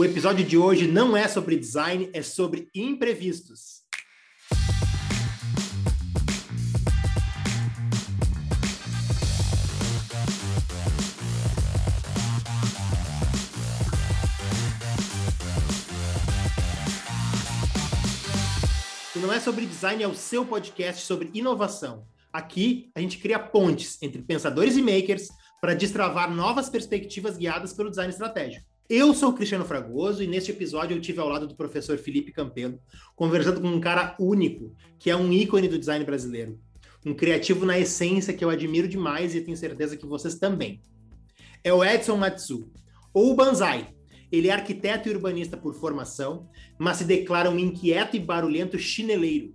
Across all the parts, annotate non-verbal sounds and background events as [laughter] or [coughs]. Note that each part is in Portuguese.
O episódio de hoje não é sobre design, é sobre imprevistos. O Não é sobre design é o seu podcast sobre inovação. Aqui a gente cria pontes entre pensadores e makers para destravar novas perspectivas guiadas pelo design estratégico. Eu sou o Cristiano Fragoso e neste episódio eu tive ao lado do professor Felipe Campelo, conversando com um cara único, que é um ícone do design brasileiro. Um criativo na essência que eu admiro demais e tenho certeza que vocês também. É o Edson Matsu, ou Banzai. Ele é arquiteto e urbanista por formação, mas se declara um inquieto e barulhento chineleiro.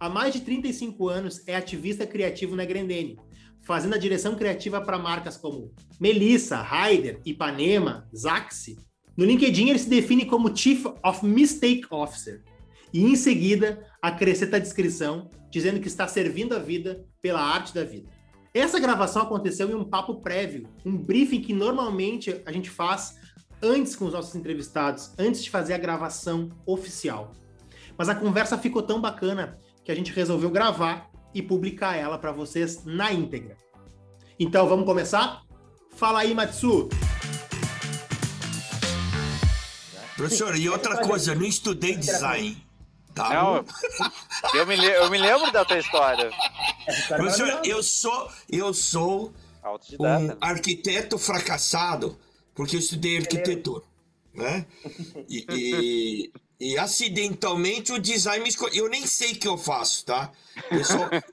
Há mais de 35 anos é ativista criativo na Grendene, fazendo a direção criativa para marcas como Melissa, Ryder, Ipanema, Zaxi. No LinkedIn, ele se define como Chief of Mistake Officer. E em seguida, acrescenta a descrição dizendo que está servindo a vida pela arte da vida. Essa gravação aconteceu em um papo prévio, um briefing que normalmente a gente faz antes com os nossos entrevistados, antes de fazer a gravação oficial. Mas a conversa ficou tão bacana que a gente resolveu gravar e publicar ela para vocês na íntegra. Então, vamos começar? Fala aí, Matsu! Professor, e outra coisa, eu não estudei design. Tá? Não, eu me, eu me lembro da tua história. Professor, eu sou, eu sou um arquiteto fracassado porque eu estudei arquitetura, né? E, e, e acidentalmente o design me escolheu. Eu nem sei o que eu faço, tá?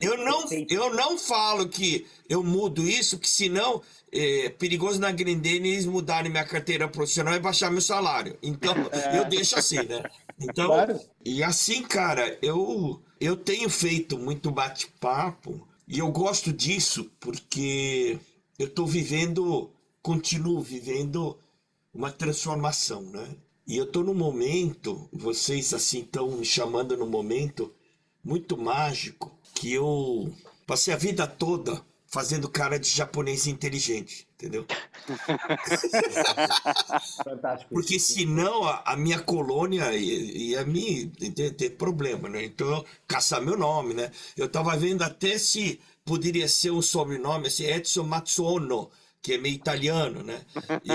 Eu, [laughs] não, eu não falo que eu mudo isso, que senão é perigoso na Grindene eles mudarem minha carteira profissional e baixar meu salário. Então, [laughs] é. eu deixo assim, né? Então, claro. e assim, cara, eu, eu tenho feito muito bate-papo e eu gosto disso porque eu tô vivendo, continuo vivendo uma transformação, né? E eu tô num momento, vocês assim estão me chamando num momento muito mágico que eu passei a vida toda fazendo cara de japonês inteligente, entendeu? [laughs] Fantástico. Porque senão a, a minha colônia ia, me ter, ter, problema, né? Então, caçar meu nome, né? Eu tava vendo até se poderia ser um sobrenome, assim, Edson Matsuono, que é meio italiano, né? E,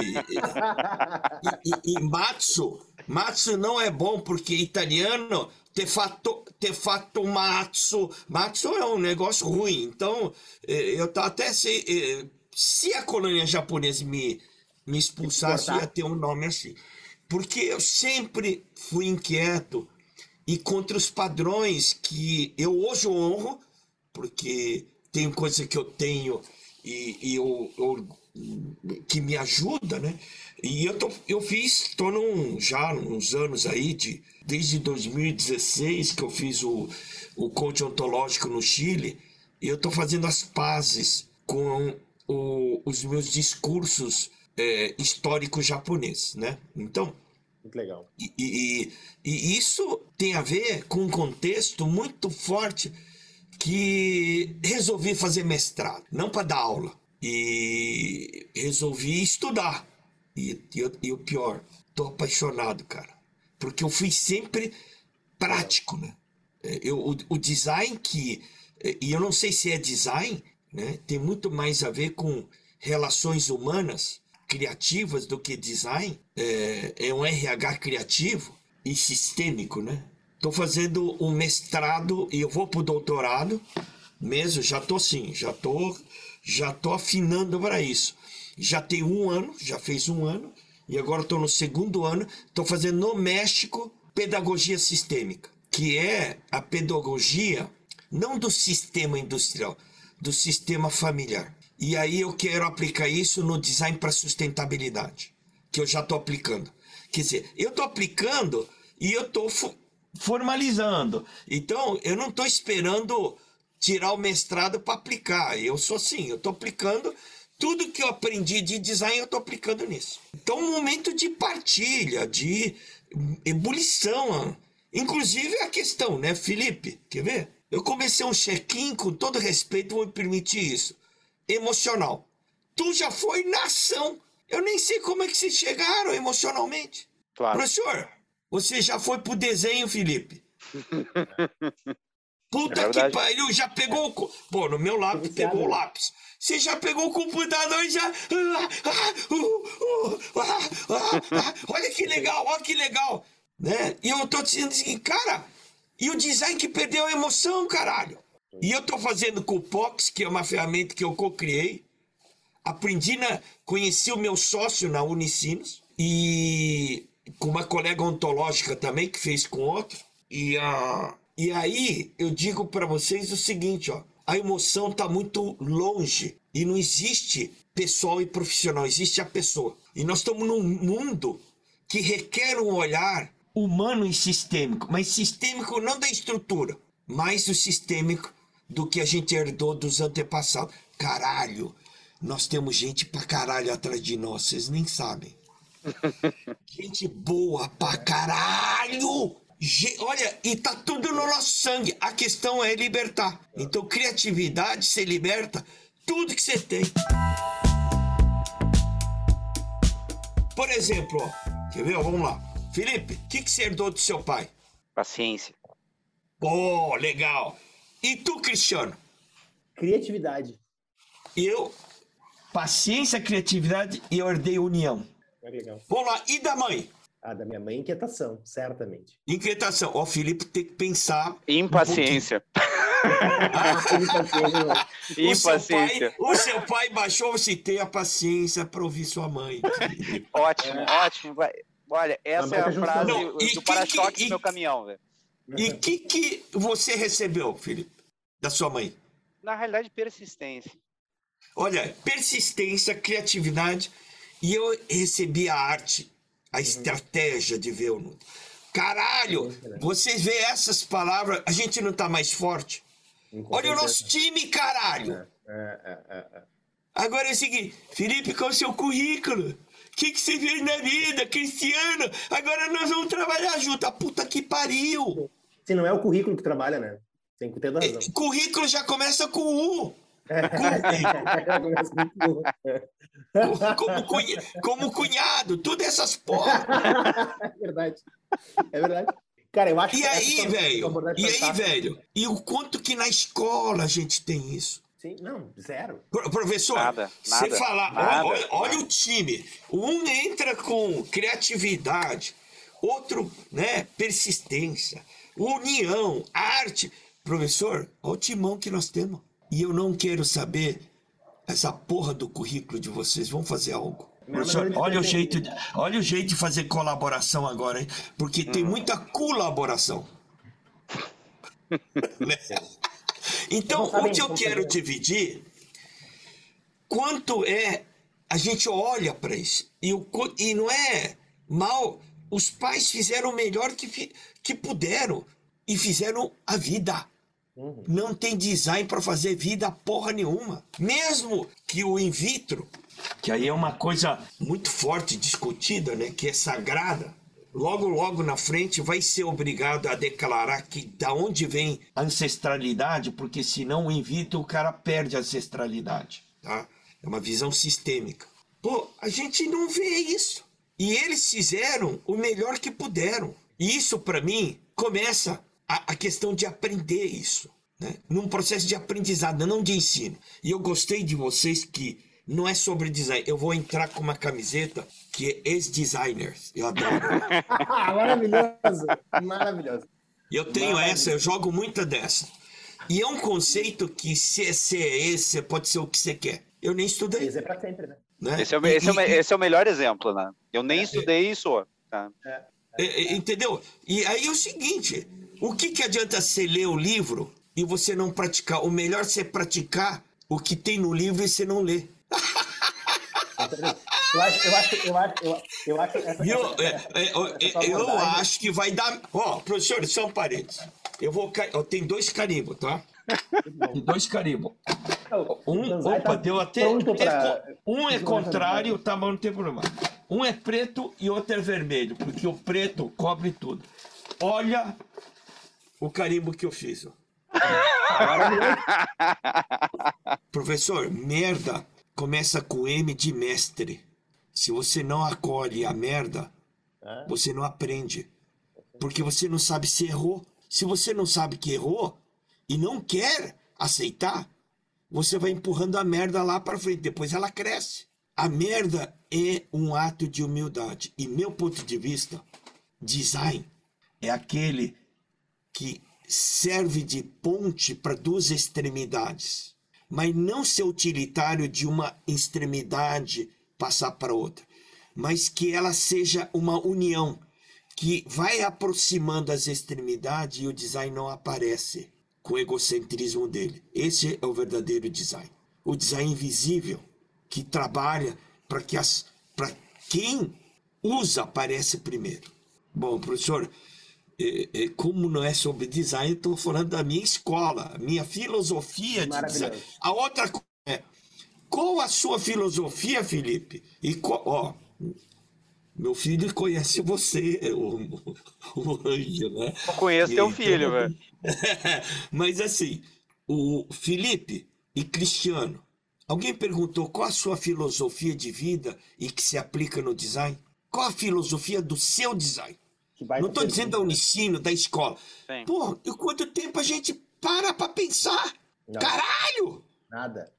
e, e, Matsu, Matsu não é bom porque italiano te fatto, te fatto Matsu, Matsu é um negócio ruim. Então, é, eu tá até se é, se a colônia japonesa me me expulsasse ia ter um nome assim, porque eu sempre fui inquieto e contra os padrões que eu hoje honro, porque tem coisa que eu tenho e, e eu, eu, que me ajuda, né? E eu, tô, eu fiz, tô num, já uns anos aí, de, desde 2016 que eu fiz o, o coach ontológico no Chile, e eu tô fazendo as pazes com o, os meus discursos é, históricos japoneses, né? Então, muito legal. E, e, e, isso tem a ver com um contexto muito forte que resolvi fazer mestrado, não para dar aula. E resolvi estudar. E, e, e o pior, tô apaixonado, cara. Porque eu fui sempre prático, né? É, eu, o, o design que. É, e eu não sei se é design, né? Tem muito mais a ver com relações humanas criativas do que design. É, é um RH criativo e sistêmico, né? Estou fazendo um mestrado e eu vou para o doutorado mesmo, já estou sim, já estou já tô afinando para isso. Já tem um ano, já fez um ano, e agora estou no segundo ano, estou fazendo no México pedagogia sistêmica, que é a pedagogia não do sistema industrial, do sistema familiar. E aí eu quero aplicar isso no design para sustentabilidade, que eu já estou aplicando. Quer dizer, eu estou aplicando e eu estou formalizando. Então, eu não estou esperando tirar o mestrado para aplicar. Eu sou assim, eu estou aplicando tudo que eu aprendi de design, eu estou aplicando nisso. Então, um momento de partilha, de ebulição. Inclusive a questão, né, Felipe? Quer ver? Eu comecei um check-in, com todo respeito, vou me permitir isso. Emocional. Tu já foi na ação. Eu nem sei como é que vocês chegaram emocionalmente. Claro. Professor, você já foi pro desenho, Felipe? [laughs] Puta É que pariu, já pegou o. Pô, no meu lápis pegou o lápis. Você já pegou o computador e já. Ah, ah, uh, uh, ah. Olha que legal, olha que legal. Né? E eu tô dizendo assim, cara, e o design que perdeu a emoção, caralho. E eu tô fazendo com o Pox, que é uma ferramenta que eu co-criei. Aprendi na. Conheci o meu sócio na Unicinos e com uma colega ontológica também, que fez com outro. E, ah, e aí eu digo para vocês o seguinte, ó. A emoção tá muito longe e não existe pessoal e profissional, existe a pessoa. E nós estamos num mundo que requer um olhar humano e sistêmico, mas sistêmico não da estrutura, mas o sistêmico do que a gente herdou dos antepassados. Caralho, nós temos gente pra caralho atrás de nós, vocês nem sabem. Gente boa pra caralho! Ge- Olha, e tá tudo no nosso sangue. A questão é libertar. Então, criatividade, você liberta tudo que você tem. Por exemplo, ó, quer ver? Vamos lá. Felipe, o que, que você herdou do seu pai? Paciência. Pô, legal. E tu, Cristiano? Criatividade. Eu, paciência, criatividade e eu herdei união. Olha que legal. Vamos lá. E da mãe? Ah, da minha mãe, inquietação, certamente. Inquietação. Ó, o Felipe tem que pensar. Impaciência. [laughs] O seu, Impaciência. pai, o seu pai baixou, você tem a paciência para ouvir sua mãe. Ótimo, ótimo. vai. Olha, essa é a junção. frase Não, e do que- para-choque que- do meu caminhão, velho. E o que, que você recebeu, Felipe, da sua mãe? Na realidade, persistência. Olha, persistência, criatividade. E eu recebi a arte, a estratégia de ver o mundo. Caralho, vocês veem essas palavras, a gente não tá mais forte. Olha o nosso time, caralho. É, é, é. Agora é o seguinte, Felipe, qual é o seu currículo? O que, que você fez na vida, Cristiano? Agora nós vamos trabalhar junto. A puta que pariu. Se não é o currículo que trabalha, né? Tem que ter razão. Currículo já começa com U. Como, [laughs] cunha- como cunhado, tudo essas porra. É verdade. É verdade. Cara, eu acho E que aí, velho? abordagem E aí, velho? E o quanto que na escola a gente tem isso? Sim, não, zero. Pro- Professor, Nada, você falar, nada, olha, olha nada. o time. Um entra com criatividade, outro, né, persistência, união, arte. Professor, olha o timão que nós temos. E eu não quero saber essa porra do currículo de vocês. Vão fazer algo. Professor, olha o jeito, de, olha o jeito de fazer colaboração agora, hein? Porque tem Uhum. muita colaboração. [laughs] Então, sabem onde eu como quero dividir, quanto é a gente olha para isso e, o, e não é mal. Os pais fizeram o melhor que, que puderam e fizeram a vida. Uhum. Não tem design para fazer vida porra nenhuma. Mesmo que o in vitro, que aí é uma coisa muito forte discutida, né, que é sagrada. Logo, logo na frente vai ser obrigado a declarar que da onde vem a ancestralidade, porque senão o in vitro o cara perde a ancestralidade, tá? É uma visão sistêmica. Pô, a gente não vê isso. E eles fizeram o melhor que puderam. E isso, para mim, começa a, a questão de aprender isso. Né? Num processo de aprendizado, não de ensino. E eu gostei de vocês que não é sobre design. Eu vou entrar com uma camiseta que é ex-designers. Eu adoro. [laughs] Maravilhoso. Maravilhoso. E eu tenho essa, eu jogo muita dessa. E é um conceito que se é ser esse, você pode ser o que você quer. Eu nem estudei. Esse é pra sempre, né? Né? Esse é, o, me- esse, é o, E- e- esse é o melhor exemplo, né? Eu nem estudei isso. Tá? É, é, entendeu? E aí é o seguinte: o que, que adianta você ler o livro e você não praticar? O melhor é você praticar o que tem no livro e você não ler. [laughs] Eu acho, eu acho, eu acho, eu, eu acho essa, Viu? essa- essa- essa sua eu abordagem- acho que vai dar. Ó, professor, são parentes. Eu vou. Eu tenho dois carimbos, tá? Tem dois carimbos. Um, opa, deu até. é um é contrário, tá, mas não tem problema. Um é preto e outro é vermelho, porque o preto cobre tudo. Olha o carimbo que eu fiz. ó. Professor, merda começa com M de mestre. Se você não acolhe a merda, É. Você não aprende. Porque você não sabe se errou. Se você não sabe que errou e não quer aceitar, você vai empurrando a merda lá para frente. Depois ela cresce. A merda é um ato de humildade. E meu ponto de vista, design é aquele que serve de ponte para duas extremidades, mas não ser utilitário de uma extremidade passar para outra, mas que ela seja uma união que vai aproximando as extremidades e o design não aparece com o egocentrismo dele. Esse é o verdadeiro design. O design invisível que trabalha para que as para quem usa aparece primeiro. Bom, professor, como não é sobre design, estou falando da minha escola, minha filosofia de design. A outra coisa é, qual a sua filosofia, Felipe? E qual, ó, meu filho conhece você, o, [laughs] o anjo, né? Eu conheço teu filho, velho. [laughs] Mas assim, o Felipe e Cristiano, alguém perguntou qual a sua filosofia de vida e que se aplica no design? Qual a filosofia do seu design? Não estou dizendo da Unicino, da escola. Sim. Pô, e quanto tempo a gente para para pensar? Não. Caralho! Nada.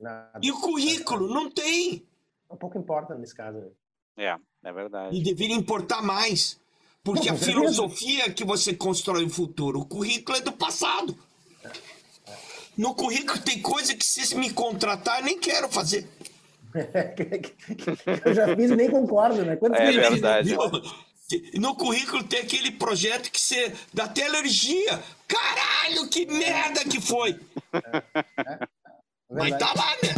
Nada. E o currículo? Não tem. Um pouco importa nesse caso. né? É, é verdade. E deveria importar mais. Porque a filosofia que você constrói o futuro, o currículo é do passado. No currículo tem coisa que se me contratar, eu nem quero fazer. [laughs] Eu já fiz e nem concordo, né? Quantos É fiz? No currículo tem aquele projeto que você dá até alergia. Caralho, que merda que foi! Mas tá lá, né?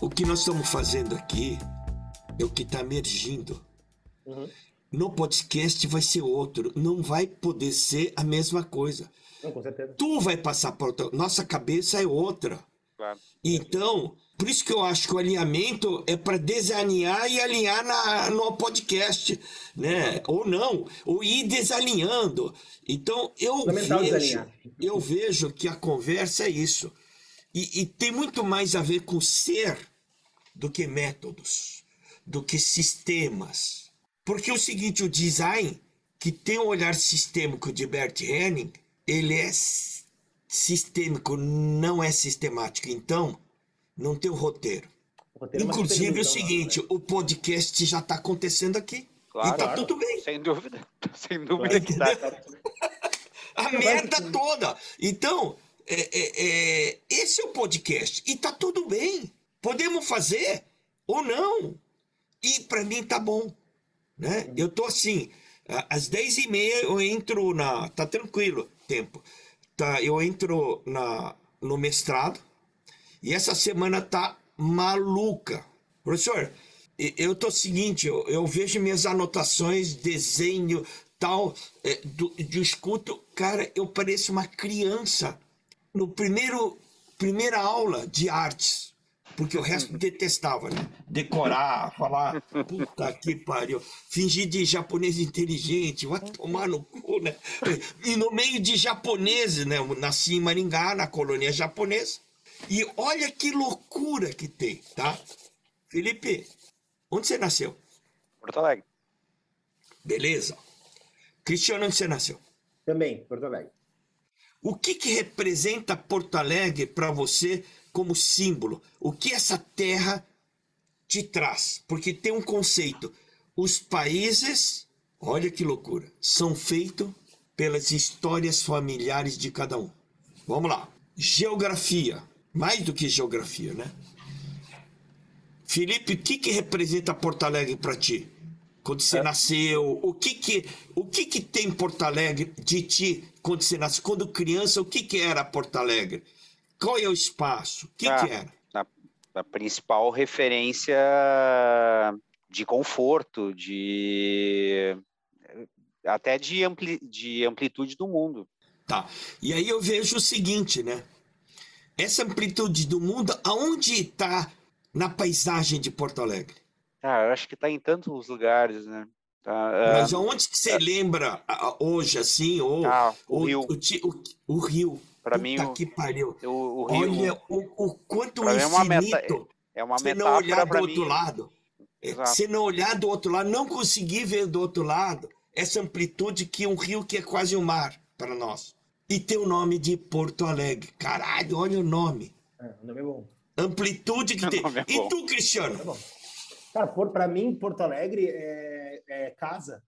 O que nós estamos fazendo aqui é o que está emergindo. Uhum. No podcast vai ser outro. Não vai poder ser a mesma coisa. Não, com certeza. Tu vai passar para outra. Nossa cabeça é outra. Claro. Então, por isso que eu acho que o alinhamento é para desalinhar e alinhar na, no podcast, né? Ou não, ou ir desalinhando. Então, eu vejo, eu vejo que a conversa é isso. E, e tem muito mais a ver com ser do que métodos, do que sistemas. Porque é o seguinte, o design, que tem um olhar sistêmico de Bert Henning, ele é sistêmico, não é sistemático. Então, não tem o roteiro. O roteiro é Inclusive, é o supervisão, seguinte, né? o podcast já está acontecendo aqui. Claro, e tá claro. tudo bem. Sem dúvida. [laughs] Sem dúvida que tá. [laughs] A merda toda. Então, é, é, é, esse é o podcast. E tá tudo bem. Podemos fazer ou não. E para mim tá bom. Né? Eu tô assim, às 10 e meia eu entro na. Tá tranquilo tempo. Tá, eu entro na, no mestrado. E essa semana tá maluca. Professor, eu tô seguinte, eu, eu vejo minhas anotações, desenho, tal, é, do, do escuto, cara, eu pareço uma criança no primeiro primeira aula de artes. Porque o resto detestava, né? Decorar, falar, puta que pariu. Fingir de japonês inteligente, vai tomar no cu, né? E no meio de japoneses, né? Eu nasci em Maringá, na colônia japonesa. E olha que loucura que tem, tá? Felipe, onde você nasceu? Porto Alegre. Beleza? Cristiano, onde você nasceu? Também, Porto Alegre. O que, que representa Porto Alegre para você como símbolo? O que essa terra te traz? Porque tem um conceito. Os países, olha que loucura, são feitos pelas histórias familiares de cada um. Vamos lá. Geografia. Mais do que geografia, né? Felipe, o que, que representa Porto Alegre para ti? Quando você nasceu, o que que, o que que tem Porto Alegre de ti quando você nasceu? Quando criança, o que que era Porto Alegre? Qual é o espaço? O que Ah. que era? A, a principal referência de conforto, de até de, ampli, de amplitude do mundo. Tá. E aí eu vejo o seguinte, né? Essa amplitude do mundo, aonde está na paisagem de Porto Alegre? Ah, eu acho que está em tantos lugares, né? Tá, ah, Mas aonde que você lembra ah, hoje, assim, ou, ah, o ou Rio, o, o, o Rio? para mim, o, que pariu. o, o Rio Olha o, o quanto pra o mim é uma meta- infinito é uma você não olhar metáfora do outro mim. lado. É, Exato. Se não olhar do outro lado, não conseguir ver do outro lado essa amplitude que é um rio que é quase um mar para nós. E tem o nome de Porto Alegre. Caralho, olha o nome. É, o nome é bom. Amplitude que [laughs] tem. é E tu, Cristiano? É bom. Cara, por, pra mim, Porto Alegre é, é casa.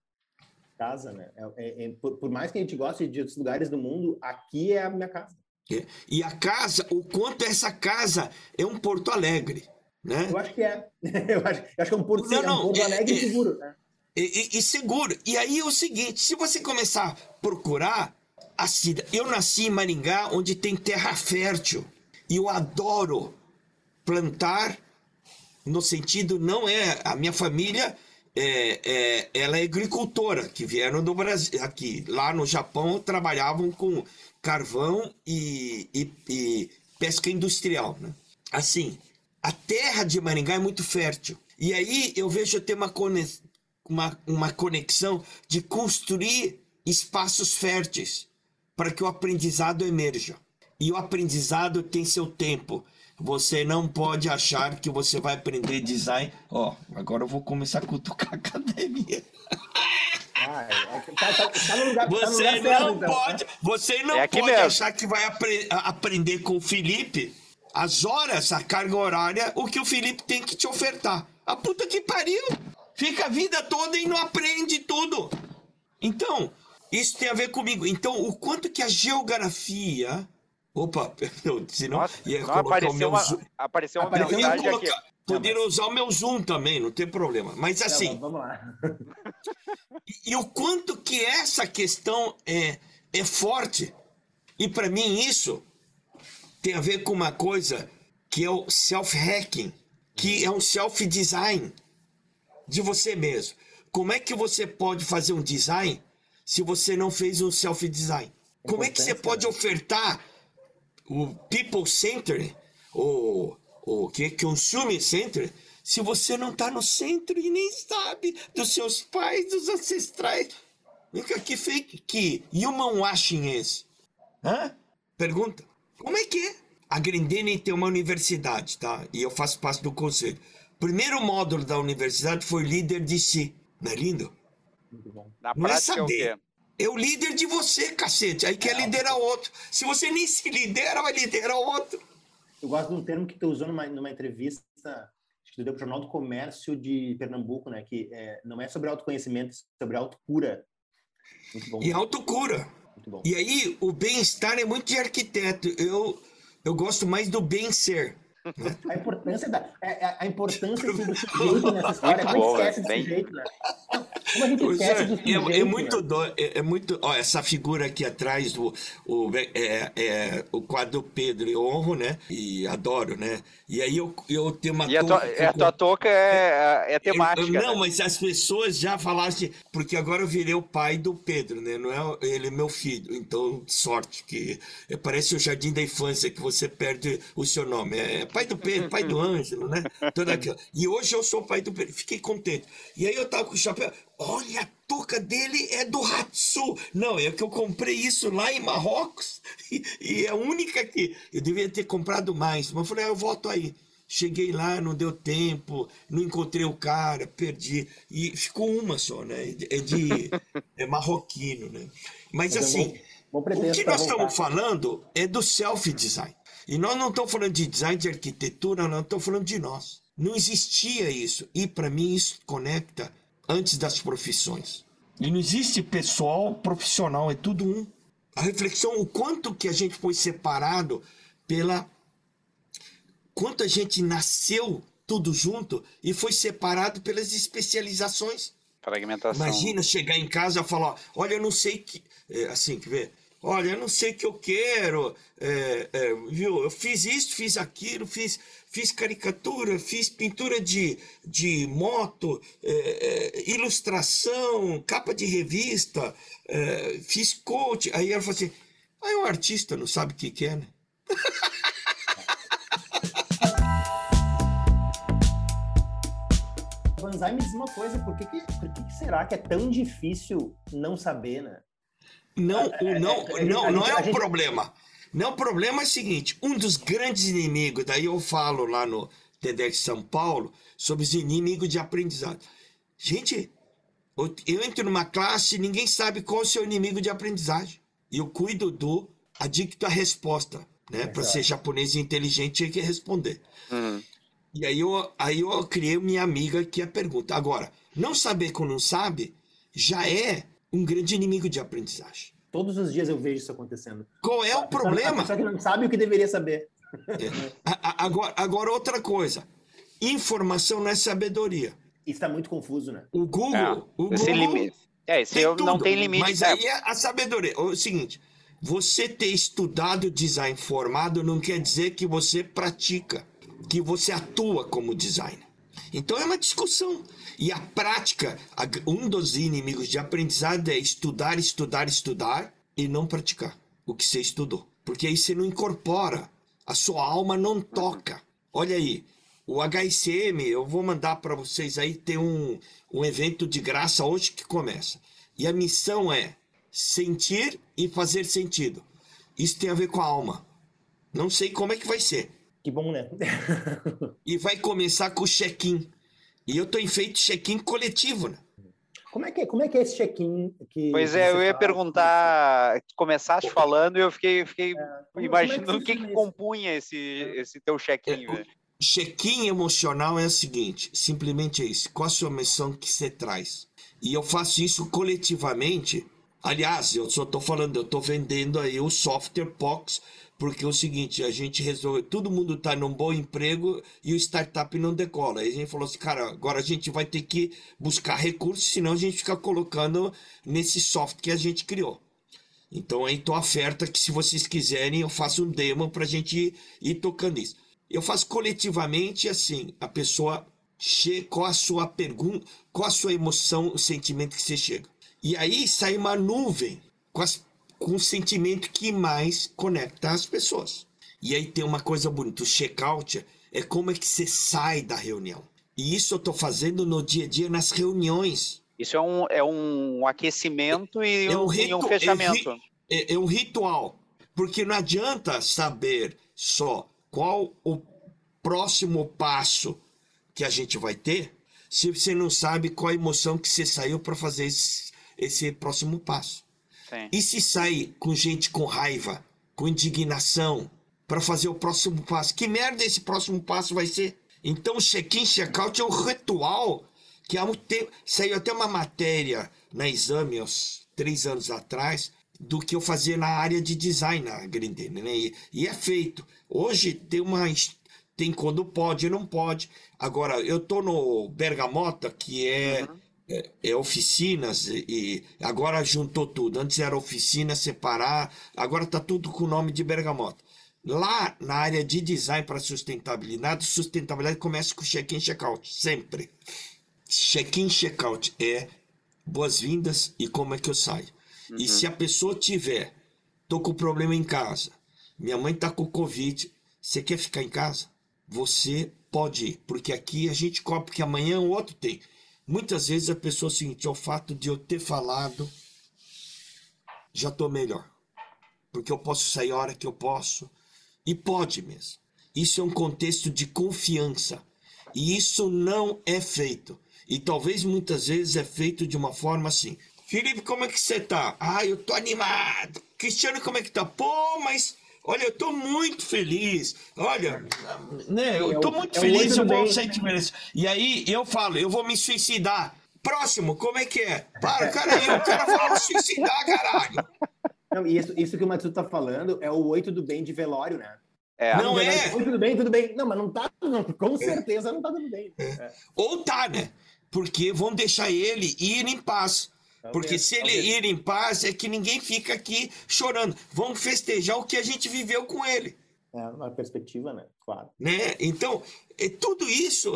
Casa, né? É- é- é- por, por mais que a gente goste de outros lugares do mundo, aqui é a minha casa. E a casa, o quanto essa casa é um Porto Alegre, né? Eu acho que é. [laughs] Eu acho, eu acho que é um Porto, Não, é um não, Porto é- Alegre é- seguro. né? E, e- e seguro. E aí é o seguinte, se você começar a procurar a cidade... Eu nasci em Maringá, onde tem terra fértil. E eu adoro plantar, no sentido, não é... A minha família, é, é- ela é agricultora, que vieram do Brasil. Aqui, lá no Japão, trabalhavam com carvão e, e- e pesca industrial, né? Assim, a terra de Maringá é muito fértil. E aí eu vejo ter uma, uma, uma conexão de construir espaços férteis para que o aprendizado emerja. E o aprendizado tem seu tempo. Você não pode achar que você vai aprender design. Ó, agora eu vou começar a cutucar a academia. Ah, é, é, tá, tá, tá lugar, Você não então, pode, né? você não É pode mesmo. achar que vai apre- aprender com o Felipe as horas, a carga horária, o que o Felipe tem que te ofertar. A puta que pariu! Fica a vida toda e não aprende tudo. Então, isso tem a ver comigo. Então, o quanto que a geografia. Opa, [laughs] perdão, senão Nossa, ia não, colocar o apareceu meu uma, zoom. apareceu uma Apareceu Eu ia mensagem aqui. colocar, poderia usar o meu zoom também, não tem problema. Mas Tá, assim, vamos lá. [laughs] e o quanto que essa questão é, é forte. E para mim isso tem a ver com uma coisa que é o self-hacking, que é um self-design de você mesmo. Como é que você pode fazer um design se você não fez um self-design? Como é que você pode ofertar o people center, o, o que é consumer center, se você não está no centro e nem sabe dos seus pais, dos ancestrais? Cá, Que fake, que human washing é esse? Hã? Pergunta. Como é que é? A Grendene tem uma universidade, tá? E eu faço parte do conselho. Primeiro módulo da universidade foi líder de si. Não é lindo? Muito bom. Na Não é prática é o saber. quê? É o líder de você, cacete. Aí quer liderar outro. Se você nem se lidera, vai liderar outro. Eu gosto de um termo que tu usou numa, numa entrevista, acho que tu deu pro Jornal do Comércio de Pernambuco, né? Que é, não é sobre autoconhecimento, é sobre autocura. Muito bom. E autocura. Muito bom. E aí, o bem-estar é muito de arquiteto. Eu, eu gosto mais do bem-ser. A importância da é- é- a importância [laughs] do sujeito nessa história. Muito a bom, esquece do bem- sujeito, né? Como a gente Pois esquece é, do é, é muito né? dó, é, é muito. Ó, essa figura aqui atrás do o, é, é, o quadro Pedro, eu honro, né? E adoro, né? E aí eu, eu tenho uma E a tua, touca que a tua touca é, é temática. eu- não, né? mas as pessoas já falaram assim, porque agora eu virei o pai do Pedro, né? Não é ele é meu filho, então sorte que é, parece o jardim da infância que você perde o seu nome. É pai do Pedro, pai do [laughs] Ângelo, né? Toda [laughs] aquela. E hoje eu sou pai do Pedro, fiquei contente. E aí eu tava com o chapéu, olha, a touca dele é do Hatsu. Não, é que eu comprei isso lá em Marrocos [laughs] e, e é a única que eu devia ter comprado mais, mas eu falei, ah, eu volto aí. Cheguei lá, não deu tempo, não encontrei o cara, perdi. E ficou uma só, né? É de. É marroquino, né? Mas Mas é assim, bom- bom o que nós estamos falando é do self-design. E nós não estamos falando de design de arquitetura, nós estamos falando de nós. Não existia isso. E para mim isso conecta antes das profissões. E não existe pessoal profissional, é tudo um. A reflexão, o quanto que a gente foi separado pela quanto a gente nasceu tudo junto e foi separado pelas especializações. Fragmentação. Imagina chegar em casa e falar: olha, eu não sei que. é, assim, quer ver? Olha, eu não sei o que eu quero. é, é, viu? Eu fiz isso, fiz aquilo, fiz, fiz caricatura, fiz pintura de, de moto, é, é, ilustração, capa de revista, é, fiz coach. Aí ela falou assim: ah, é um artista, não sabe o que quer, né? [laughs] Banzai me diz uma coisa, por que, que, por que, que será que é tão difícil não saber, né? Não, É, o é, não, é, não, não é gente- problema. Não, o problema é o seguinte: um dos grandes inimigos, daí eu falo lá no TEDx São Paulo sobre os inimigos de aprendizado. Gente, eu, eu entro numa classe e ninguém sabe qual é o seu inimigo de aprendizagem. E eu cuido do adicto à resposta, né? Para ser japonês e inteligente, tinha que responder. Uhum. E aí eu, aí eu criei minha amiga que a pergunta. Agora, não saber com não sabe já é um grande inimigo de aprendizagem. Todos os dias eu vejo isso acontecendo. Qual é o A problema? Pessoa que não sabe o que deveria saber. A- Agora, agora, outra coisa. Informação não é sabedoria. Isso tá muito confuso, né? O Google. É, o Google limite. É, esse tem eu não tudo, tem limite. Mas né? aí é a sabedoria. É o seguinte: você ter estudado design formado não quer dizer que você pratica, que você atua como designer. Então é uma discussão. E a prática, um dos inimigos de aprendizado é estudar, estudar, estudar e não praticar o que você estudou. Porque aí você não incorpora, a sua alma não toca. Olha aí, o HSM, eu vou mandar para vocês aí, tem um, um evento de graça hoje que começa. E a missão é sentir e fazer sentido. Isso tem a ver com a alma. Não sei como é que vai ser. Que bom, né? E vai começar com o check-in. E eu tô em feito check-in coletivo, né? Como é que, é- como é, que é esse check-in que. Pois é, eu ia faz? perguntar, começaste falando e eu fiquei, fiquei como é imaginando o que, que compunha esse, esse teu check-in, É. Check-in emocional é o seguinte, simplesmente é isso. Qual a sua missão que você traz? E eu faço isso coletivamente. Aliás, eu só tô falando, eu tô vendendo aí o software Pox, porque é o seguinte, a gente resolve, todo mundo tá num bom emprego e o startup não decola. Aí a gente falou assim, cara, agora a gente vai ter que buscar recursos, senão a gente fica colocando nesse software que a gente criou. Então aí a oferta que se vocês quiserem eu faço um demo pra gente ir, ir tocando isso. Eu faço coletivamente assim, a pessoa che qual a sua pergunta, qual a sua emoção, o sentimento que você chega. E aí sai uma nuvem com, as, com o sentimento que mais conecta as pessoas. E aí tem uma coisa bonita, o check-out é como é que você sai da reunião. E isso eu tô fazendo no dia a dia nas reuniões. Isso é um, é um aquecimento e É um um, e ritu- um é fechamento. é, é um ritual. Porque não adianta saber só qual o próximo passo que a gente vai ter se você não sabe qual a emoção que você saiu para fazer esse, esse próximo passo. Sim. E se sair com gente com raiva, com indignação, para fazer o próximo passo? Que merda esse próximo passo vai ser? Então, check-in, check-out é um ritual que há muito tempo. Saiu até uma matéria na exame, uns três anos atrás, do que eu fazia na área de design na Grindene, né? E, e é feito. Hoje tem uma. Tem quando pode e não pode. Agora, eu tô no Bergamota, que é é, é oficinas e, e agora juntou tudo. Antes era oficina, separar, agora tá tudo com o nome de Bergamota. Lá na área de design para sustentabilidade, sustentabilidade começa com check-in, check-out, sempre. Check-in, check-out é boas-vindas e como é que eu saio. E se a pessoa tiver, tô com problema em casa, minha mãe tá com Covid, você quer ficar em casa? Você pode ir, porque aqui a gente cobre, porque amanhã o outro tem. Muitas vezes a pessoa o seguinte, é o fato de eu ter falado, já tô melhor. Porque eu posso sair a hora que eu posso. E pode mesmo. Isso é um contexto de confiança. E isso não é feito. E talvez muitas vezes é feito de uma forma assim. Felipe, como é que você tá? Ah, eu tô animado. Cristiano, como é que tá? Pô, mas olha, eu tô muito feliz. Olha, né, eu É tô muito é feliz, eu vou feliz. E aí eu falo, eu vou me suicidar. Próximo, como é que é? Para, cara aí, o cara falou suicidar, caralho. Não, e isso, isso que o Matsu tá falando é o oi, tudo bem de velório, né? É, Não Velório, é. Oi, tudo bem, tudo bem. Não, mas não tá. Não, com certeza não tá tudo bem. Ou tá, né? Porque vão deixar ele ir em paz. Porque se ele ir em paz, é que ninguém fica aqui chorando. Vamos festejar o que a gente viveu com ele. É uma perspectiva, né? Claro. Né? Então, é tudo isso,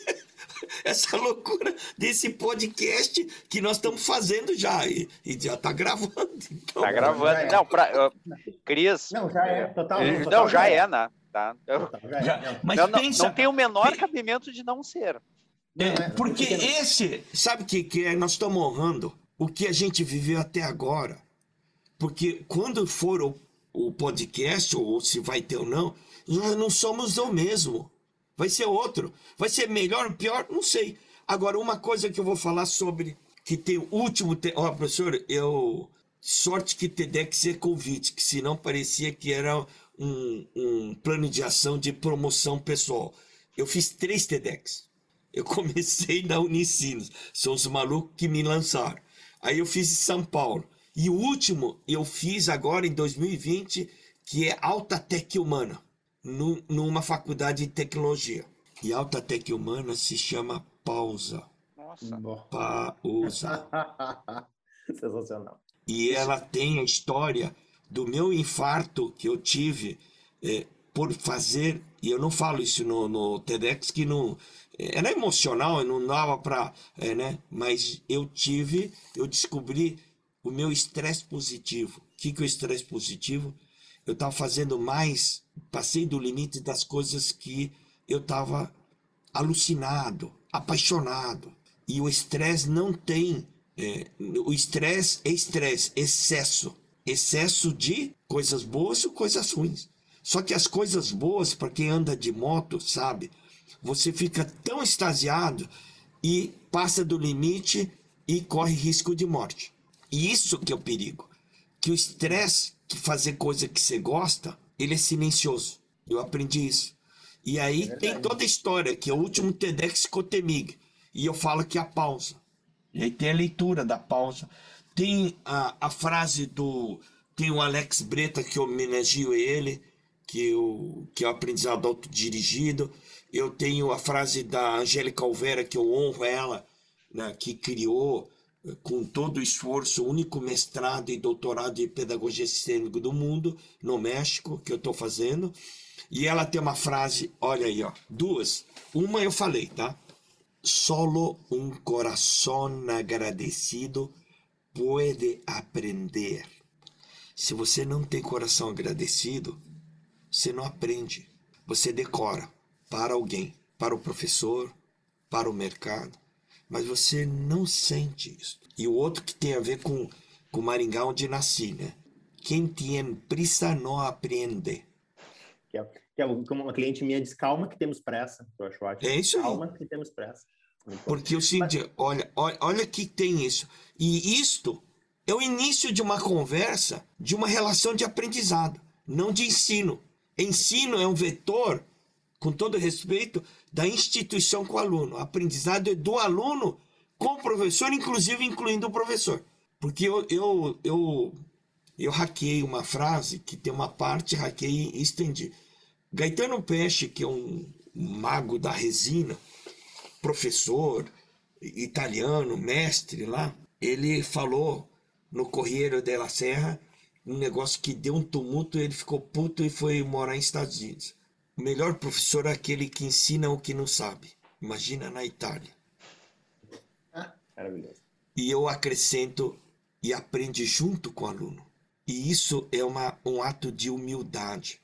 [laughs] essa loucura desse podcast que nós estamos fazendo já. E, e já está gravando. Então, tá gravando. é. Não, pra, uh, Cris. Não, já é. Total. Não, total já é, né? Tá. Eu, Total, já é. Não. mas não, pensa, não tem o menor cabimento de não ser. É, Não, é, porque esse, sabe o que, que é? Nós estamos honrando o que a gente viveu até agora. Porque quando for o, o podcast, ou se vai ter ou não, nós não somos o mesmo. vai ser outro. Vai ser melhor ou pior? Não sei. Agora, uma coisa que eu vou falar sobre, que tem o último... Te... Ó, oh, professor, eu... Sorte que TEDx é convite, que senão parecia que era um, um plano de ação de promoção pessoal. Eu fiz três TEDx. Eu comecei na Unicinos. São os malucos que me lançaram. Aí eu fiz em São Paulo. E o último eu fiz agora em 2020, que é Alta Tech Humana, no, numa faculdade de tecnologia. E Alta Tech Humana se chama Pausa. Nossa. Pausa. [laughs] Sensacional. E ela tem a história do meu infarto que eu tive é, por fazer, e eu não falo isso no, no TEDx, que não, era emocional, não dava para, é, né? Mas eu tive, eu descobri o meu estresse positivo. O que, que é o estresse positivo? Eu estava fazendo mais, passei do limite das coisas que eu estava alucinado, apaixonado. E o estresse não tem. É, o estresse é estresse, excesso. Excesso de coisas boas ou coisas ruins. Só que as coisas boas, para quem anda de moto, sabe? Você fica tão extasiado e passa do limite e corre risco de morte. E isso que é o perigo. Que o estresse, que fazer coisa que você gosta, ele é silencioso. Eu aprendi isso. E aí é tem toda a história, que é o último TEDx Cotemig. E eu falo que é a pausa. E aí tem a leitura da pausa. Tem a, a frase do. Tem o Alex Breta, que eu homenageio ele, que, eu, que é o aprendizado autodirigido. Eu tenho a frase da Angélica Alvera, que eu honro ela, né, que criou com todo o esforço, o único mestrado e doutorado de pedagogia sistêmica do mundo, no México, que eu estou fazendo. E ela tem uma frase, olha aí, ó, duas. Uma eu falei, tá? Solo um coração agradecido pode aprender. Se você não tem coração agradecido, você não aprende. Você decora para alguém, para o professor, para o mercado mas você não sente isso. E o outro que tem a ver com, com Maringá, onde nasci, né? Quem tem pressa não aprende. Que é, que é uma cliente minha diz, calma que temos pressa. Eu acho ótimo. É isso aí. Calma que temos pressa. Porque o seguinte, mas... olha, olha, olha que tem isso. E isto é o início de uma conversa, de uma relação de aprendizado, não de ensino. Ensino é um vetor, com todo respeito, da instituição com o aluno. Aprendizado é do aluno com o professor, inclusive incluindo o professor. Porque eu, eu, eu, eu hackeei uma frase que tem uma parte, hackeei e estendi. Gaetano Pesce, que é um mago da resina, professor italiano, mestre lá, ele falou no Corriere della Serra um negócio que deu um tumulto, ele ficou puto e foi morar em Estados Unidos. O melhor professor é aquele que ensina o que não sabe. Imagina na Itália. Maravilhoso. E eu acrescento e aprende junto com o aluno. E isso é uma, um ato de humildade.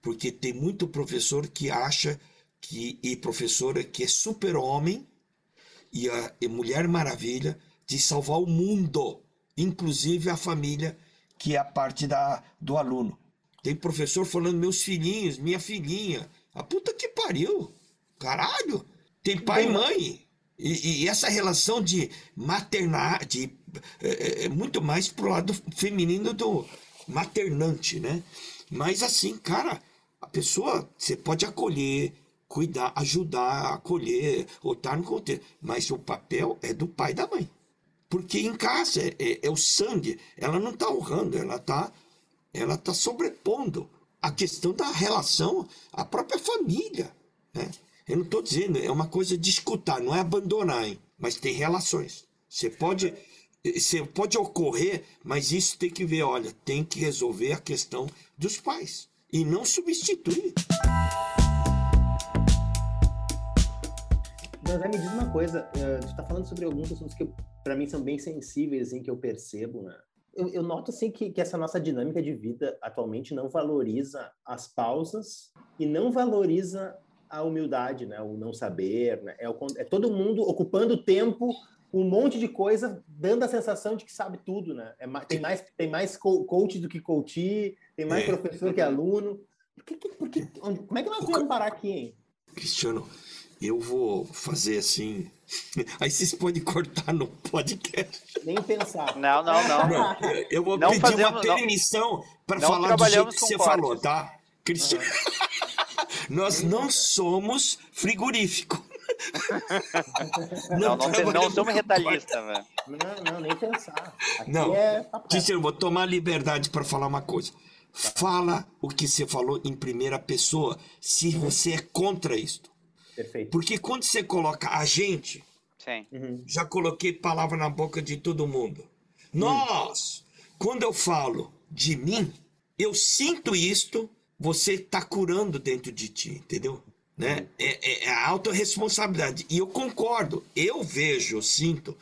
Porque tem muito professor que acha que, e professora que é super-homem e a e Mulher Maravilha de salvar o mundo, inclusive a família, que é a parte da, do aluno. Tem professor falando meus filhinhos, minha filhinha. A puta que pariu. Caralho. Tem pai e mãe. E, e, essa relação de maternar, de, é, é, é muito mais pro lado feminino do maternante, né? Mas assim, cara, a pessoa, você pode acolher, cuidar, ajudar, acolher, ou estar tá no contexto. Mas o papel é do pai e da mãe. Porque em casa é, é, é o sangue. Ela não está honrando, ela está ela está sobrepondo a questão da relação à própria família. Né? Eu não estou dizendo, é uma coisa de escutar, não é abandonar, hein? mas tem relações. Você pode, você pode ocorrer, mas isso tem que ver, olha, tem que resolver a questão dos pais e não substituir. Mas me diz uma coisa, uh, tu está falando sobre alguns assuntos que para mim são bem sensíveis, assim, que eu percebo, né? eu, eu, noto assim que, que, essa nossa dinâmica de vida atualmente não valoriza as pausas e não valoriza a humildade, né? O não saber, né? É, o, é todo mundo ocupando tempo um monte de coisa, dando a sensação de que sabe tudo, né? É, tem mais tem mais coach do que coach, tem mais é. professor que aluno. Por que, por que, onde, como é que nós vamos parar aqui, hein? Cristiano, eu vou fazer assim. [laughs] Aí vocês podem cortar no podcast. Nem pensar. Não, não, não. Não, eu vou Não pedir fazemos- uma não- permissão para não falar do jeito que você cortes. falou, tá? Cristiano. [laughs] Nós não somos frigorífico. Não, não, não trabalhamos somos retalhista, velho. Não, não, nem pensar. Aqui Não. é vou tomar liberdade para falar uma coisa. Fala o que você falou em primeira pessoa, se você é contra isto. Perfeito. Porque quando você coloca a gente, Sim. Uhum. já coloquei palavra na boca de todo mundo. Nós, quando eu falo de mim, eu sinto isto, você está curando dentro de ti, entendeu? Né? É, é- é a autorresponsabilidade. E eu concordo, eu vejo, eu sinto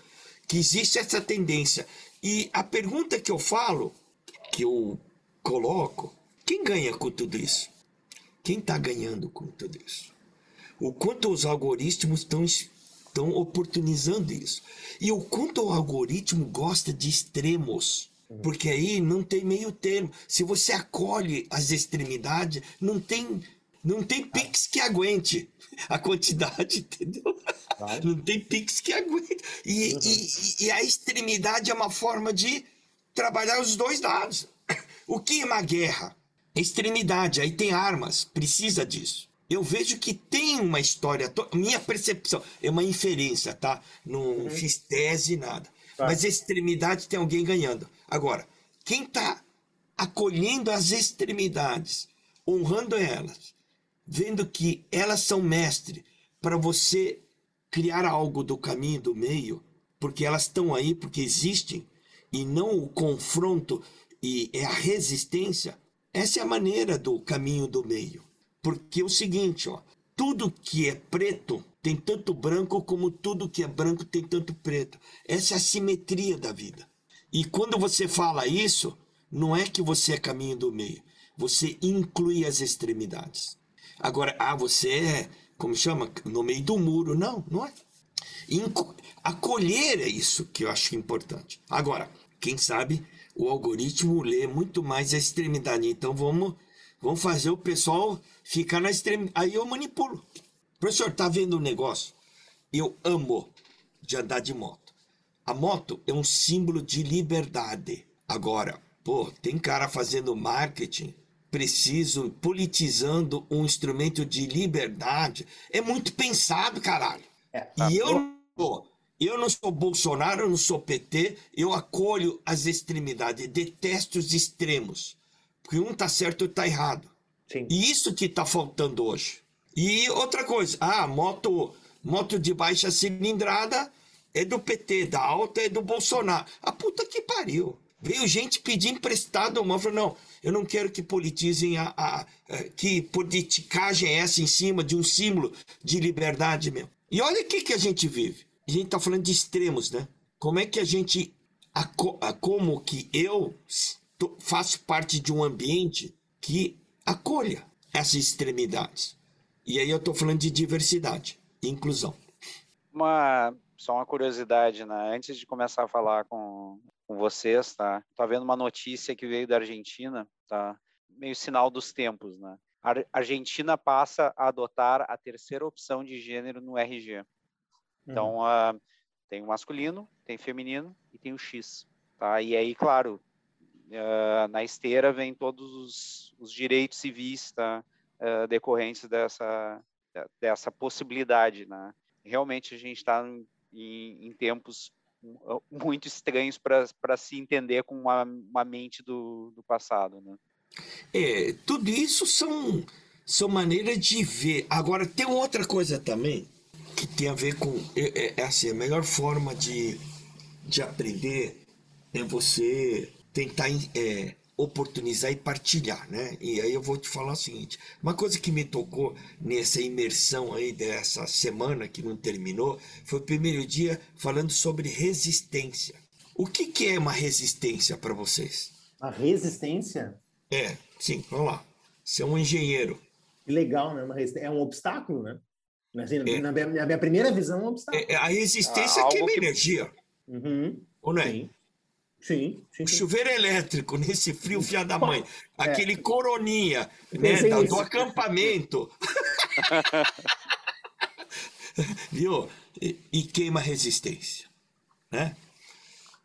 que existe essa tendência. E a pergunta que eu falo, que eu coloco, quem ganha com tudo isso? Quem está ganhando com tudo isso? O quanto os algoritmos estão estão oportunizando isso. E o quanto o algoritmo gosta de extremos. Porque aí não tem meio termo. Se você acolhe as extremidades, não tem, não tem pix que aguente [laughs] a quantidade, entendeu? Não tem pix que aguente. E, e- e a extremidade é uma forma de trabalhar os dois lados. [coughs] O que é uma guerra? Extremidade, aí tem armas, precisa disso. Eu vejo que tem uma história, minha percepção, é uma inferência, tá? Não fiz tese, nada. Tá. Mas extremidade tem alguém ganhando. Agora, quem está acolhendo as extremidades, honrando elas, vendo que elas são mestre para você criar algo do caminho do meio, porque elas estão aí, porque existem, e não o confronto e é a resistência, essa é a maneira do caminho do meio. Porque é o seguinte, ó, tudo que é preto tem tanto branco como tudo que é branco tem tanto preto. Essa é a simetria da vida. E quando você fala isso, não é que você é caminho do meio, você inclui as extremidades. Agora, ah, você é, como chama, no meio do muro. Não, não é. Inco- Acolher é isso que eu acho importante. Agora, quem sabe o algoritmo lê muito mais a extremidade. Então vamos, vamos fazer o pessoal ficar na extremidade. Aí eu manipulo. Professor, tá vendo um negócio? Eu amo de andar de moto. A moto é um símbolo de liberdade. Agora, pô, tem cara fazendo marketing preciso, politizando um instrumento de liberdade. É muito pensado, caralho. É, tá E eu não sou. Eu não sou Bolsonaro, eu não sou PT, eu acolho as extremidades, detesto os extremos. Porque um tá certo e outro tá errado. Sim. E isso que tá faltando hoje. E outra coisa, ah, moto, moto de baixa cilindrada é do PT, da alta é do Bolsonaro. A puta que pariu. Veio gente pedir emprestado uma, falou, não, eu não quero que politizem a, a- a- que politicagem é essa em cima de um símbolo de liberdade mesmo. E olha o que que a gente vive. A gente tá falando de extremos, né? Como é que a gente, a- como que eu faço parte de um ambiente que acolha essas extremidades. E aí eu tô falando de diversidade e inclusão. Uma, só uma curiosidade, né? Antes de começar a falar com, com vocês, tá? Tá vendo uma notícia que veio da Argentina, tá? Meio sinal dos tempos, né? A Ar- Argentina passa a adotar a terceira opção de gênero no RG. Então, ah, tem o masculino, tem o feminino e tem o X, tá? E aí, claro, ah, na esteira vem todos os, os direitos civis, tá? Ah, decorrentes dessa, dessa possibilidade, né? Realmente a gente está em, em tempos mu- muito estranhos para se entender com uma, uma mente do, do passado, né? É, tudo isso são, são maneiras de ver. Agora, tem outra coisa também que tem a ver com. É, é- é assim, a melhor forma de, de aprender é você tentar é, oportunizar e partilhar, né? E aí eu vou te falar o seguinte: uma coisa que me tocou nessa imersão aí dessa semana que não terminou foi o primeiro dia falando sobre resistência. O que, que é uma resistência para vocês? A resistência, É, sim, vamos lá. Você é um engenheiro. que legal, né? Uma resistência, é um obstáculo, né? Assim, É. na, minha, na minha primeira visão, é um obstáculo. É, é, a resistência Ah, queima algo que- energia, Uhum. ou não é? Sim. Sim, sim, chuveiro elétrico nesse frio fia da mãe, [laughs] aquele coroninha né, da- do acampamento. [laughs] viu? E, e queima resistência, né?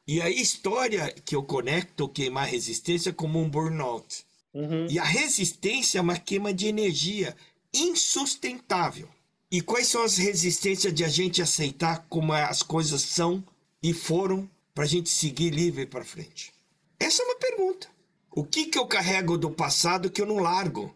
E a história que eu conecto queimar resistência como um burnout. Uhum. E a resistência é uma queima de energia insustentável. E quais são as resistências de a gente aceitar como as coisas são e foram para a gente seguir livre para frente? Essa é uma pergunta. O que, que eu carrego do passado que eu não largo?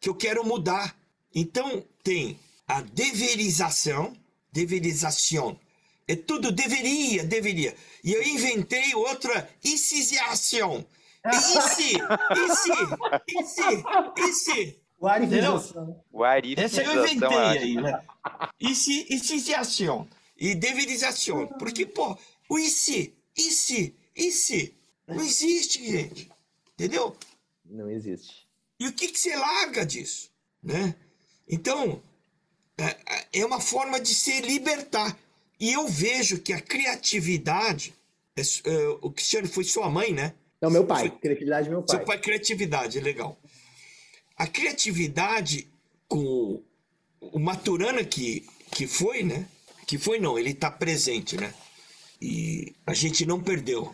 Que eu quero mudar? Então, tem a deverização, deverização. É tudo deveria, deveria. E eu inventei outra icização. E se, e se, e se, e se. Guarificação. Essa eu inventei aí, né? E se, icização. E deverização. Porque, pô, o e se, e se, e se. Não existe, gente. Entendeu? Não existe. E o que, que você larga disso? Né? Então, é, é uma forma de se libertar. E eu vejo que a criatividade. É, é, o Cristiano foi sua mãe, né? Não, meu pai. Foi, criatividade, meu pai. Seu pai, criatividade, legal. A criatividade com o Maturana que, que foi, né? Que foi, não, ele está presente, né? E a gente não perdeu.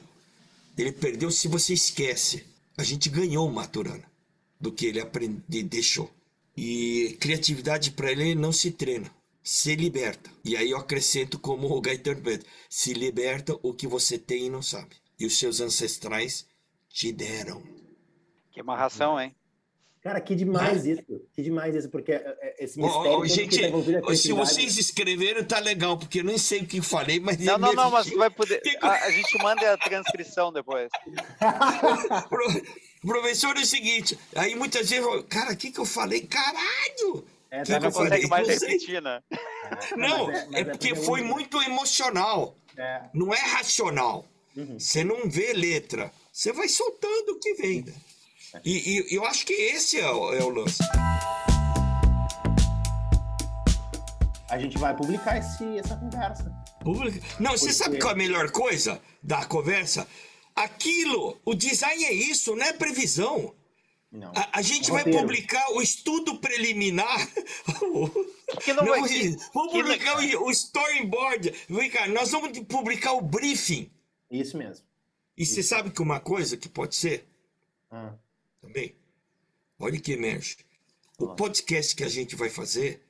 Ele perdeu se você esquece. A gente ganhou o Maturana do que ele aprende, deixou. E criatividade para ele não se treina, se liberta. E aí eu acrescento como o Gaetano Pedro, se liberta o que você tem e não sabe. E os seus ancestrais te deram. Que amarração, hein? Cara, que demais é. isso. Que demais isso, porque é, é, esse mistério oh, oh, gente, tá se vocês escreveram, tá legal, porque eu nem sei o que falei, mas... Não, não, não, mas vai poder... [laughs] A, a, gente manda a transcrição depois. [laughs] professor, é o seguinte, aí muitas vezes, cara, o que que eu falei? Caralho! É, que que eu falei? mais não repetir, né? [laughs] Não, é, mas é, porque foi muito emocional. Não é racional. Uhum. Você não vê letra. Você vai soltando o que vem. Né? E, e, eu acho que esse é o, é o lance. A gente vai publicar esse, essa conversa. Publica. Não, Porque... você sabe qual é a melhor coisa da conversa? Aquilo, o design é isso, não é previsão. Não. A, a gente vai publicar o estudo preliminar. [laughs] Que não, não vai Vamos publicar o, o storyboard. Vem cá, nós vamos publicar o briefing. Isso mesmo. E você sabe que uma coisa que pode ser? Ah. Também. Olha que emerge. O podcast que a gente vai fazer,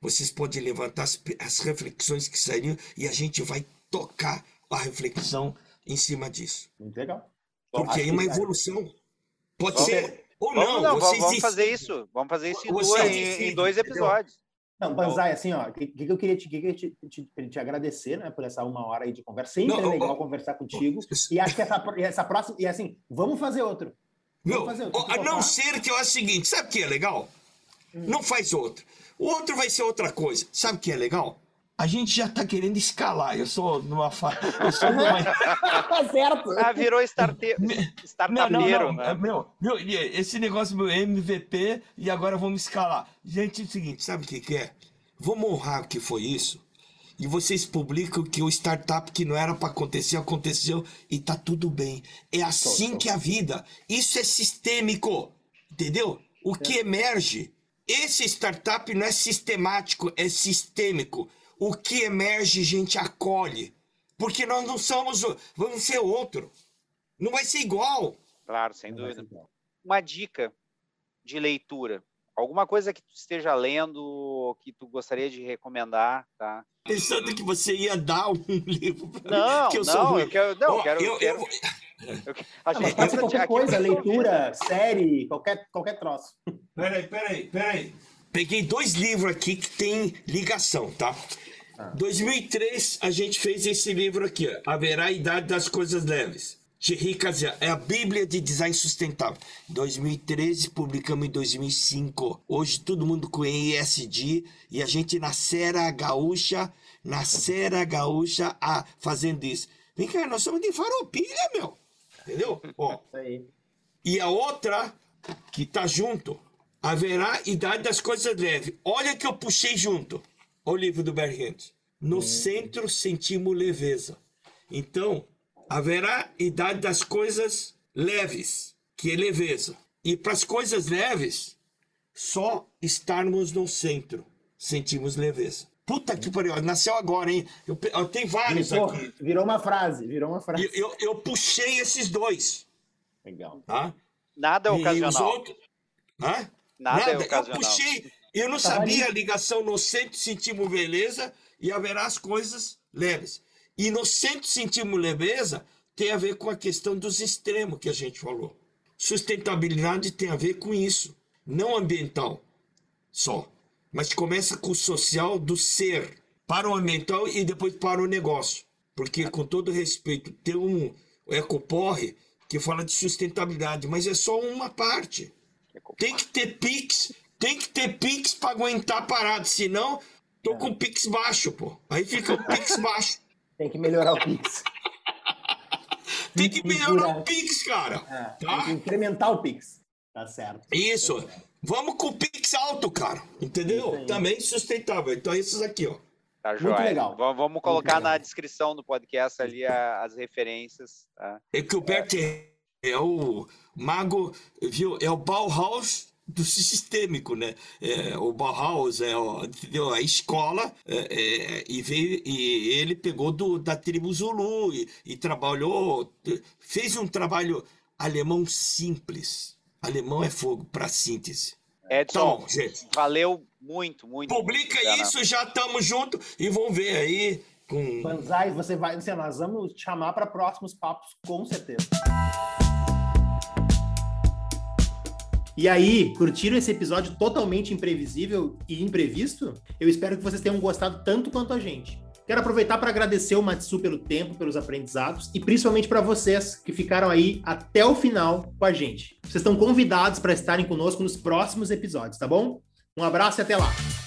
vocês podem levantar as, as reflexões que saíram e a gente vai tocar a reflexão em cima disso. Muito legal. Porque aí é uma evolução. Pode vamos, ser ou não. Vamos, não vamos, vamos fazer isso. Vamos fazer isso em, duas, em, em dois episódios. Não, Banzai, assim, ó, o que, que, eu queria, te, que eu te, te, te, agradecer, né, por essa uma hora aí de conversa. Sempre não, é legal conversar contigo. E acho que essa, essa próxima, e assim, vamos fazer outro. Meu, a não ser que eu acho o seguinte, sabe o que é legal? Hum. Não faz outro. O outro vai ser outra coisa. Sabe o que é legal? A gente já tá querendo escalar. Eu sou numa fase. numa... [laughs] Tá certo. Ah, virou starte... startupeiro, né? Meu, meu, esse negócio meu MVP e agora vamos escalar. Gente, é o seguinte, sabe o que, que é? Vamos honrar o que foi isso e vocês publicam que o startup que não era para acontecer aconteceu e tá tudo bem. É assim que é a vida. Isso é sistêmico, entendeu? O que emerge, esse startup não é sistemático, é sistêmico. O que emerge, gente acolhe, porque nós não somos, vamos ser outro. Não vai ser igual. Claro, sem dúvida. Uma dica de leitura alguma coisa que tu esteja lendo, que tu gostaria de recomendar, tá? Pensando que você ia dar um [laughs] livro pra não, que eu não, sou eu quero, não, oh, quero, eu, quero, eu... eu... A gente, pode qualquer coisa, leitura, série, qualquer, qualquer troço. Peraí, peraí, peraí. Peguei dois livros aqui que tem ligação, tá? Ah. 2003 a gente fez esse livro aqui, ó, A Idade das Coisas Leves. Casia, é a Bíblia de Design Sustentável. 2013, publicamos em 2005. Hoje todo mundo com ESG e a gente na Serra Gaúcha, na Serra Gaúcha, ah, fazendo isso. Vem cá, nós somos de faropilha, meu. Entendeu? Ó. E a outra, que tá junto, haverá idade das coisas leves. Olha que eu puxei junto. O livro do Bergent. No hum. centro sentimos leveza. Então, haverá idade das coisas leves, que é leveza. E para as coisas leves, só estarmos no centro sentimos leveza. Puta que pariu, nasceu agora, hein? Eu, eu tenho vários virou, aqui. Virou uma frase, virou uma frase. Eu, eu, eu puxei esses dois. Legal. Tá? Nada é E os ocasional. outros. Hã? Nada, é eu ocasional. puxei. Eu não Tá sabia ali. a ligação no centro sentimos beleza e haverá as coisas leves. E no centro sentimos leveza tem a ver com a questão dos extremos que a gente falou. Sustentabilidade tem a ver com isso, não ambiental só, mas começa com o social do ser para o ambiental e depois para o negócio. Porque, com todo respeito, tem um ecoporre que fala de sustentabilidade, mas é só uma parte. Tem que ter Pix, tem que ter Pix para aguentar parado, senão tô com Pix baixo, pô. Aí fica o Pix baixo. Tem que melhorar o Pix. [laughs] Tem que melhorar o Pix, cara. É, Tá? Tem que incrementar o Pix. Tá certo. Isso. Vamos com o Pix alto, cara. Entendeu? Também sustentável. Então, esses aqui, ó. Tá Muito joia. legal. Va- Vamos colocar legal. na descrição do podcast ali a- as referências. Tá? É que o Bert é, é o mago, viu? É o Bauhaus do sistêmico, né? É, o Bauhaus é o- entendeu? a escola é, é, e veio e ele pegou do, da tribo Zulu e, e trabalhou, fez um trabalho alemão simples. Alemão é fogo para síntese. Edson, bom, gente. valeu muito, muito. Publica muito, isso, já estamos juntos e vão ver aí com Banzai, você vai. Assim, nós vamos te chamar para próximos papos, com certeza. E aí, curtiram esse episódio totalmente imprevisível e imprevisto? Eu espero que vocês tenham gostado tanto quanto a gente. Quero aproveitar para agradecer o Matsu pelo tempo, pelos aprendizados e principalmente para vocês que ficaram aí até o final com a gente. Vocês estão convidados para estarem conosco nos próximos episódios, tá bom? Um abraço e até lá!